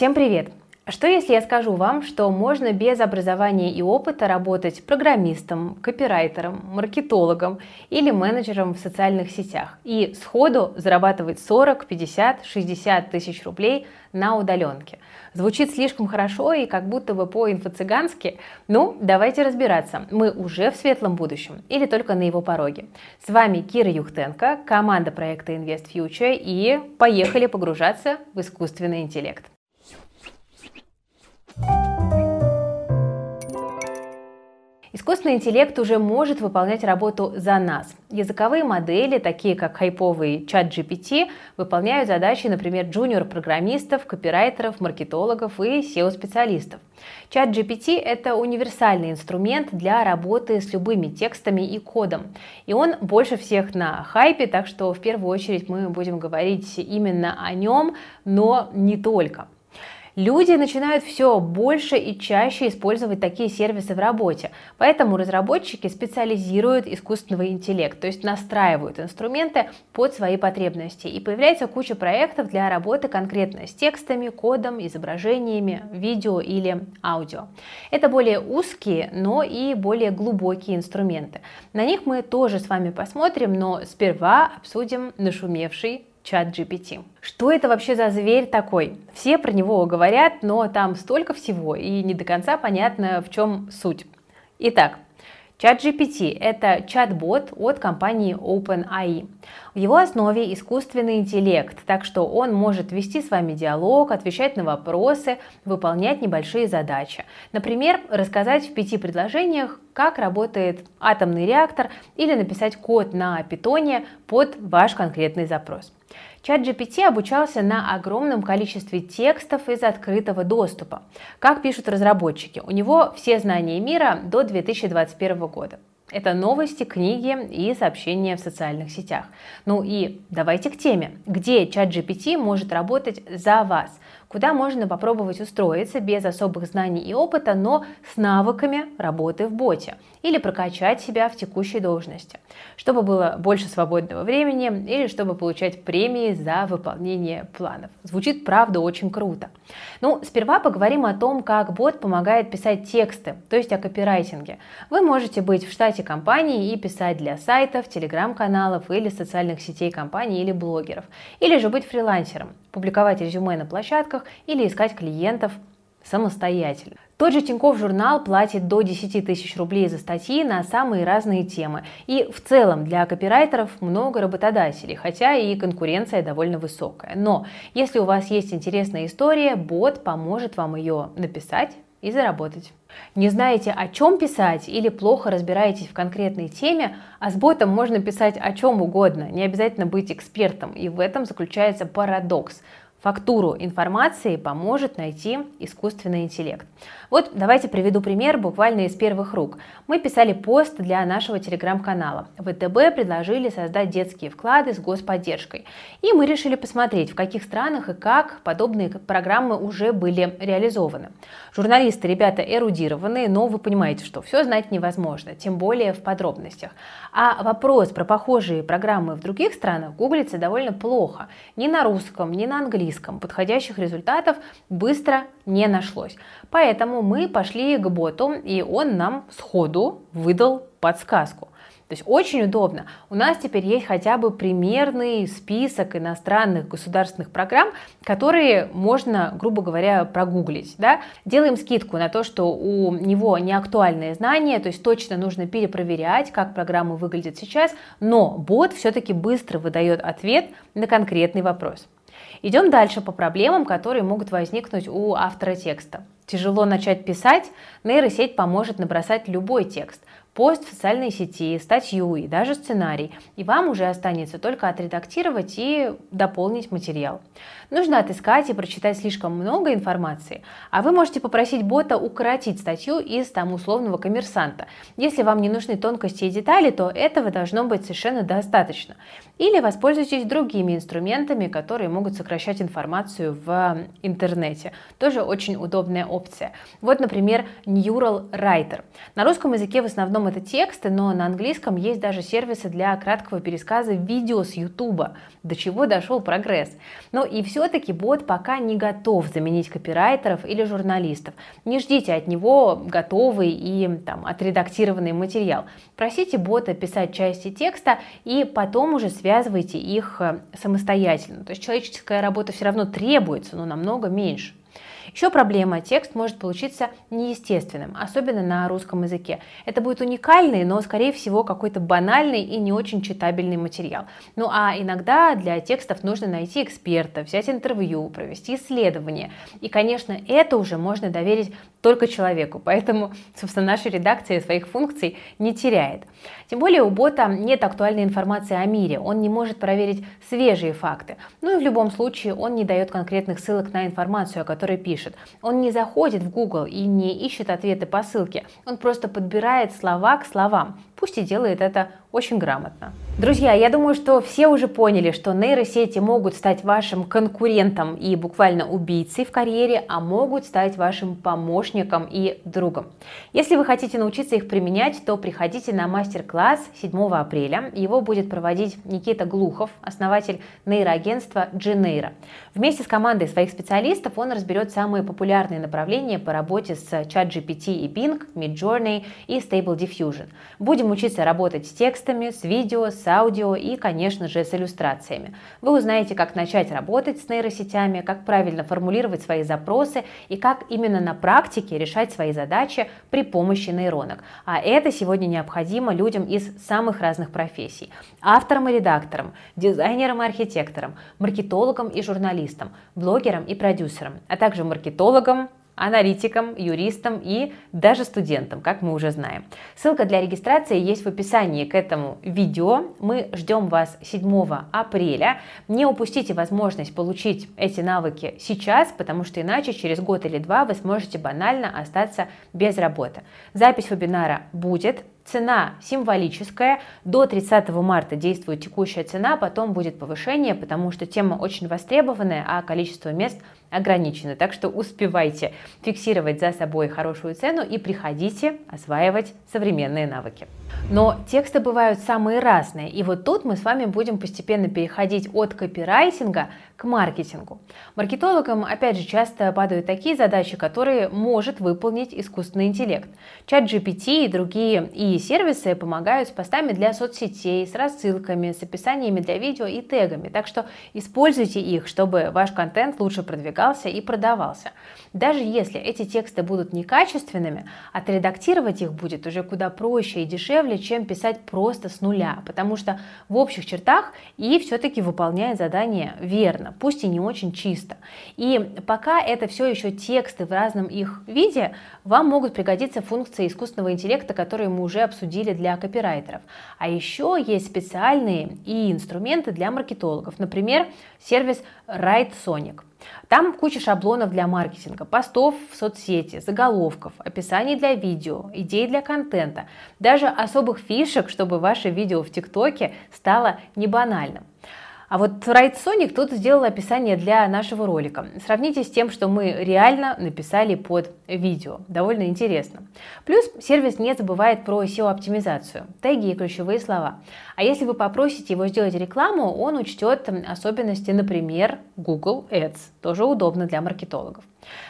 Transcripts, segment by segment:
Всем привет! Что если я скажу вам, что можно без образования и опыта работать программистом, копирайтером, маркетологом или менеджером в социальных сетях и сходу зарабатывать 40, 50, 60 тысяч рублей на удаленке? Звучит слишком хорошо и как будто бы по-инфо-цыгански. Ну, давайте разбираться, мы уже в светлом будущем или только на его пороге. С вами Кира Юхтенко, команда проекта Invest Future и поехали погружаться в искусственный интеллект. Искусственный интеллект уже может выполнять работу за нас. Языковые модели, такие как хайповый чат GPT, выполняют задачи, например, джуниор-программистов, копирайтеров, маркетологов и SEO-специалистов. Чат GPT – это универсальный инструмент для работы с любыми текстами и кодом. И он больше всех на хайпе, так что в первую очередь мы будем говорить именно о нем, но не только. Люди начинают все больше и чаще использовать такие сервисы в работе, поэтому разработчики специализируют искусственный интеллект, то есть настраивают инструменты под свои потребности. И появляется куча проектов для работы конкретно с текстами, кодом, изображениями, видео или аудио. Это более узкие, но и более глубокие инструменты. На них мы тоже с вами посмотрим, но сперва обсудим нашумевший чат GPT. Что это вообще за зверь такой? Все про него говорят, но там столько всего, и не до конца понятно, в чем суть. Итак, чат GPT – это чат-бот от компании OpenAI. В его основе искусственный интеллект, так что он может вести с вами диалог, отвечать на вопросы, выполнять небольшие задачи. Например, рассказать в пяти предложениях, как работает атомный реактор или написать код на питоне под ваш конкретный запрос. Чат GPT обучался на огромном количестве текстов из открытого доступа. Как пишут разработчики, у него все знания мира до 2021 года. Это новости, книги и сообщения в социальных сетях. Ну и давайте к теме. Где чат GPT может работать за вас? Куда можно попробовать устроиться без особых знаний и опыта, но с навыками работы в боте? Или прокачать себя в текущей должности? Чтобы было больше свободного времени или чтобы получать премии за выполнение планов. Звучит, правда, очень круто. Ну, сперва поговорим о том, как бот помогает писать тексты, то есть о копирайтинге. Вы можете быть в штате компании и писать для сайтов, телеграм-каналов или социальных сетей компаний или блогеров. Или же быть фрилансером, публиковать резюме на площадках или искать клиентов самостоятельно. Тот же Тинькофф журнал платит до 10 тысяч рублей за статьи на самые разные темы. И в целом для копирайтеров много работодателей, хотя и конкуренция довольно высокая. Но если у вас есть интересная история, бот поможет вам ее написать и заработать. Не знаете, о чем писать или плохо разбираетесь в конкретной теме, а с ботом можно писать о чем угодно, не обязательно быть экспертом. И в этом заключается парадокс. Фактуру информации поможет найти искусственный интеллект. Вот давайте приведу пример буквально из первых рук. Мы писали пост для нашего телеграм-канала. ВТБ предложили создать детские вклады с господдержкой. И мы решили посмотреть, в каких странах и как подобные программы уже были реализованы. Журналисты, ребята эрудированные, но вы понимаете, что все знать невозможно, тем более в подробностях. А вопрос про похожие программы в других странах гуглится довольно плохо. Ни на русском, ни на английском подходящих результатов быстро не нашлось. Поэтому мы пошли к боту, и он нам сходу выдал подсказку. То есть очень удобно. У нас теперь есть хотя бы примерный список иностранных государственных программ, которые можно, грубо говоря, прогуглить. Да? Делаем скидку на то, что у него не актуальные знания, то есть точно нужно перепроверять, как программа выглядит сейчас, но бот все-таки быстро выдает ответ на конкретный вопрос. Идем дальше по проблемам, которые могут возникнуть у автора текста. Тяжело начать писать, нейросеть поможет набросать любой текст пост в социальной сети, статью и даже сценарий, и вам уже останется только отредактировать и дополнить материал. Нужно отыскать и прочитать слишком много информации, а вы можете попросить бота укоротить статью из там условного коммерсанта. Если вам не нужны тонкости и детали, то этого должно быть совершенно достаточно. Или воспользуйтесь другими инструментами, которые могут сокращать информацию в интернете. Тоже очень удобная опция. Вот, например, Neural Writer. На русском языке в основном это тексты, но на английском есть даже сервисы для краткого пересказа видео с YouTube. До чего дошел прогресс. Но и все-таки бот пока не готов заменить копирайтеров или журналистов. Не ждите от него готовый и там, отредактированный материал. Просите бота писать части текста и потом уже связывайте их э, самостоятельно. То есть человеческая работа все равно требуется, но намного меньше. Еще проблема, текст может получиться неестественным, особенно на русском языке. Это будет уникальный, но, скорее всего, какой-то банальный и не очень читабельный материал. Ну а иногда для текстов нужно найти эксперта, взять интервью, провести исследование. И, конечно, это уже можно доверить только человеку, поэтому, собственно, наша редакция своих функций не теряет. Тем более у бота нет актуальной информации о мире, он не может проверить свежие факты. Ну и в любом случае он не дает конкретных ссылок на информацию, о которой пишет. Он не заходит в Google и не ищет ответы по ссылке, он просто подбирает слова к словам, пусть и делает это очень грамотно. Друзья, я думаю, что все уже поняли, что нейросети могут стать вашим конкурентом и буквально убийцей в карьере, а могут стать вашим помощником и другом. Если вы хотите научиться их применять, то приходите на мастер-класс 7 апреля. Его будет проводить Никита Глухов, основатель нейроагентства Gneira. Вместе с командой своих специалистов он разберет самые популярные направления по работе с ChatGPT и Bing, Midjourney и Stable Diffusion. Будем учиться работать с текстами, с видео, с аудио и, конечно же, с иллюстрациями. Вы узнаете, как начать работать с нейросетями, как правильно формулировать свои запросы и как именно на практике решать свои задачи при помощи нейронок. А это сегодня необходимо людям из самых разных профессий. Авторам и редакторам, дизайнерам и архитекторам, маркетологам и журналистам, блогерам и продюсерам, а также маркетологам, аналитикам, юристам и даже студентам, как мы уже знаем. Ссылка для регистрации есть в описании к этому видео. Мы ждем вас 7 апреля. Не упустите возможность получить эти навыки сейчас, потому что иначе через год или два вы сможете банально остаться без работы. Запись вебинара будет, Цена символическая. До 30 марта действует текущая цена, потом будет повышение, потому что тема очень востребованная, а количество мест ограничено. Так что успевайте фиксировать за собой хорошую цену и приходите осваивать современные навыки. Но тексты бывают самые разные, и вот тут мы с вами будем постепенно переходить от копирайтинга к маркетингу. Маркетологам, опять же, часто падают такие задачи, которые может выполнить искусственный интеллект. Чат GPT и другие и сервисы помогают с постами для соцсетей, с рассылками, с описаниями для видео и тегами. Так что используйте их, чтобы ваш контент лучше продвигался и продавался. Даже если эти тексты будут некачественными, отредактировать их будет уже куда проще и дешевле, чем писать просто с нуля, потому что в общих чертах и все-таки выполняет задание верно, пусть и не очень чисто. И пока это все еще тексты в разном их виде, вам могут пригодиться функции искусственного интеллекта, которые мы уже обсудили для копирайтеров. А еще есть специальные и инструменты для маркетологов, например, сервис WriteSonic. Там куча шаблонов для маркетинга, постов в соцсети, заголовков, описаний для видео, идей для контента, даже особых фишек, чтобы ваше видео в ТикТоке стало не банальным. А вот Right Sonic тут сделал описание для нашего ролика. Сравните с тем, что мы реально написали под видео. Довольно интересно. Плюс сервис не забывает про SEO-оптимизацию, теги и ключевые слова. А если вы попросите его сделать рекламу, он учтет особенности, например, Google Ads. Тоже удобно для маркетологов.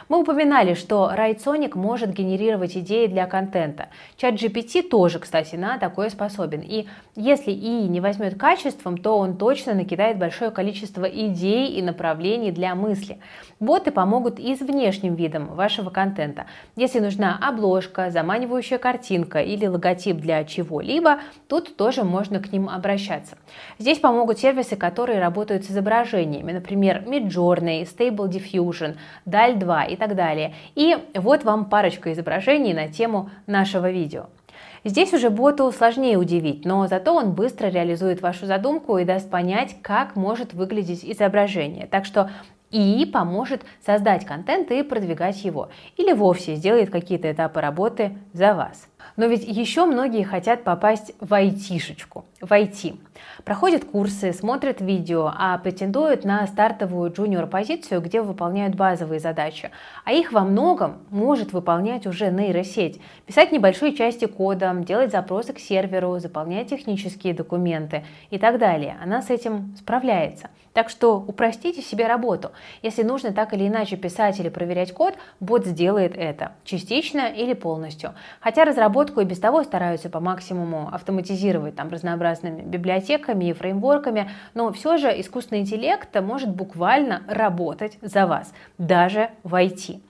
Мы упоминали, что RightSonic может генерировать идеи для контента. Чат GPT тоже, кстати, на такое способен. И если и не возьмет качеством, то он точно накидает большое количество идей и направлений для мысли. Боты помогут и с внешним видом вашего контента. Если нужна обложка, заманивающая картинка или логотип для чего-либо, тут тоже можно к ним обращаться. Здесь помогут сервисы, которые работают с изображениями, например, Midjourney, Stable Diffusion, DAL 2 и так далее. И вот вам парочка изображений на тему нашего видео. Здесь уже боту сложнее удивить, но зато он быстро реализует вашу задумку и даст понять, как может выглядеть изображение. Так что и поможет создать контент и продвигать его. Или вовсе сделает какие-то этапы работы за вас. Но ведь еще многие хотят попасть в айтишечку. в IT. Проходят курсы, смотрят видео, а претендуют на стартовую джуниор-позицию, где выполняют базовые задачи. А их во многом может выполнять уже нейросеть. Писать небольшие части кода, делать запросы к серверу, заполнять технические документы и так далее. Она с этим справляется. Так что упростите себе работу. Если нужно так или иначе писать или проверять код, бот сделает это, частично или полностью. Хотя разработку и без того стараются по максимуму автоматизировать там разнообразными библиотеками и фреймворками, но все же искусственный интеллект может буквально работать за вас, даже в IT.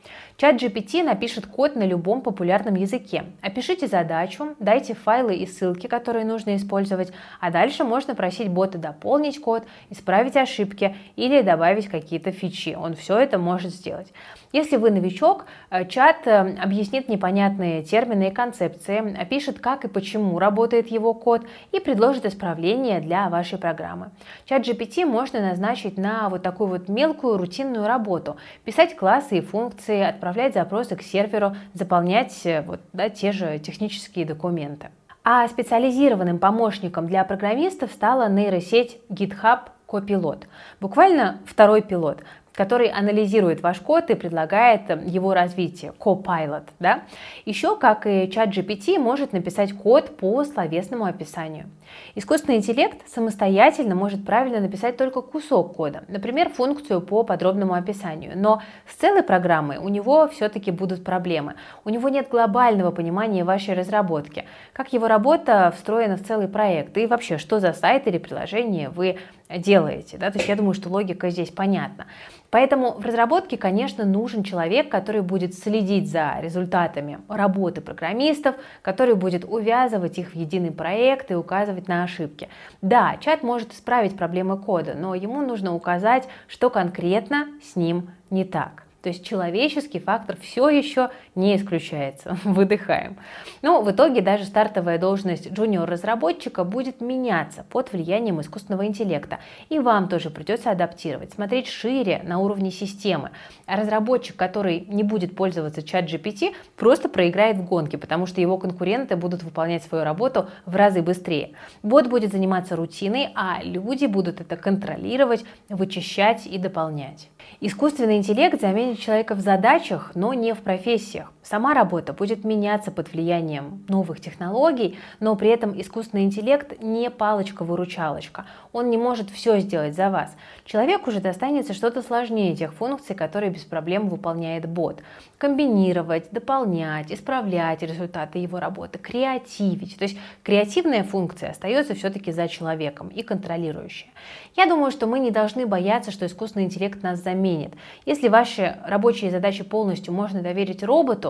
Чат GPT напишет код на любом популярном языке. Опишите задачу, дайте файлы и ссылки, которые нужно использовать, а дальше можно просить бота дополнить код, исправить ошибки или добавить какие-то фичи. Он все это может сделать. Если вы новичок, э, чат э, объяснит непонятные термины и концепции, опишет, как и почему работает его код и предложит исправления для вашей программы. Чат GPT можно назначить на вот такую вот мелкую рутинную работу, писать классы и функции, отправлять запросы к серверу, заполнять э, вот, да, те же технические документы. А специализированным помощником для программистов стала нейросеть GitHub Copilot. Буквально второй пилот который анализирует ваш код и предлагает его развитие, Copilot. Да? Еще, как и чат GPT, может написать код по словесному описанию. Искусственный интеллект самостоятельно может правильно написать только кусок кода, например, функцию по подробному описанию, но с целой программой у него все-таки будут проблемы. У него нет глобального понимания вашей разработки, как его работа встроена в целый проект и вообще, что за сайт или приложение вы делаете. Да? То есть я думаю, что логика здесь понятна. Поэтому в разработке, конечно, нужен человек, который будет следить за результатами работы программистов, который будет увязывать их в единый проект и указывать на ошибки. Да, чат может исправить проблемы кода, но ему нужно указать, что конкретно с ним не так. То есть человеческий фактор все еще не исключается. Выдыхаем. Но в итоге даже стартовая должность джуниор-разработчика будет меняться под влиянием искусственного интеллекта. И вам тоже придется адаптировать, смотреть шире на уровне системы. А разработчик, который не будет пользоваться чат GPT, просто проиграет в гонке, потому что его конкуренты будут выполнять свою работу в разы быстрее. Бот будет заниматься рутиной, а люди будут это контролировать, вычищать и дополнять. Искусственный интеллект заменит человека в задачах, но не в профессиях. Сама работа будет меняться под влиянием новых технологий, но при этом искусственный интеллект не палочка-выручалочка. Он не может все сделать за вас. Человеку же достанется что-то сложнее тех функций, которые без проблем выполняет бот. Комбинировать, дополнять, исправлять результаты его работы, креативить. То есть креативная функция остается все-таки за человеком и контролирующая. Я думаю, что мы не должны бояться, что искусственный интеллект нас заменит. Если ваши рабочие задачи полностью можно доверить роботу,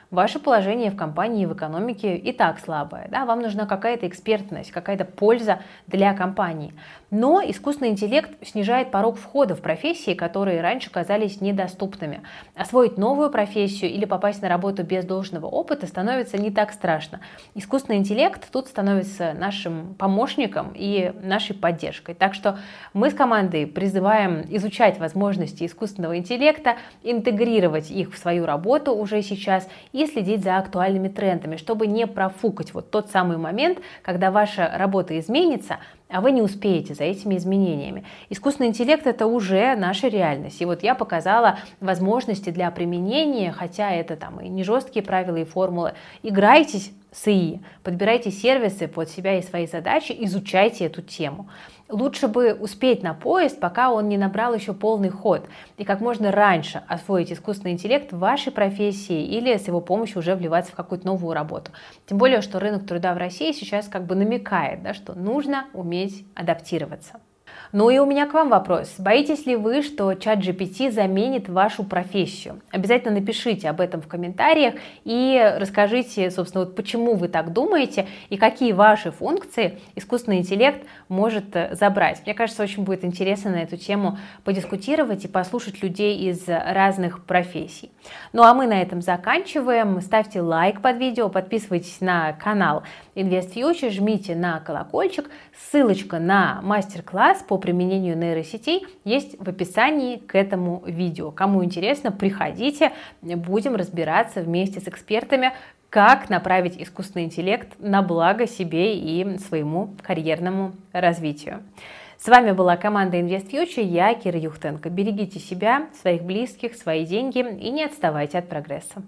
ваше положение в компании, в экономике и так слабое. Да? Вам нужна какая-то экспертность, какая-то польза для компании. Но искусственный интеллект снижает порог входа в профессии, которые раньше казались недоступными. Освоить новую профессию или попасть на работу без должного опыта становится не так страшно. Искусственный интеллект тут становится нашим помощником и нашей поддержкой. Так что мы с командой призываем изучать возможности искусственного интеллекта, интегрировать их в свою работу уже сейчас и следить за актуальными трендами, чтобы не профукать вот тот самый момент, когда ваша работа изменится, а вы не успеете за этими изменениями. Искусственный интеллект это уже наша реальность. И вот я показала возможности для применения, хотя это там и не жесткие правила и формулы. Играйтесь с ИИ, подбирайте сервисы под себя и свои задачи, изучайте эту тему. Лучше бы успеть на поезд, пока он не набрал еще полный ход, и как можно раньше освоить искусственный интеллект в вашей профессии или с его помощью уже вливаться в какую-то новую работу. Тем более, что рынок труда в России сейчас как бы намекает, да, что нужно уметь адаптироваться. Ну и у меня к вам вопрос. Боитесь ли вы, что чат GPT заменит вашу профессию? Обязательно напишите об этом в комментариях и расскажите, собственно, вот почему вы так думаете и какие ваши функции искусственный интеллект может э, забрать. Мне кажется, очень будет интересно на эту тему подискутировать и послушать людей из разных профессий. Ну а мы на этом заканчиваем. Ставьте лайк под видео, подписывайтесь на канал InvestFuture, жмите на колокольчик. Ссылочка на мастер-класс по применению нейросетей есть в описании к этому видео. Кому интересно, приходите, будем разбираться вместе с экспертами, как направить искусственный интеллект на благо себе и своему карьерному развитию. С вами была команда InvestFuture, я Кира Юхтенко. Берегите себя, своих близких, свои деньги и не отставайте от прогресса.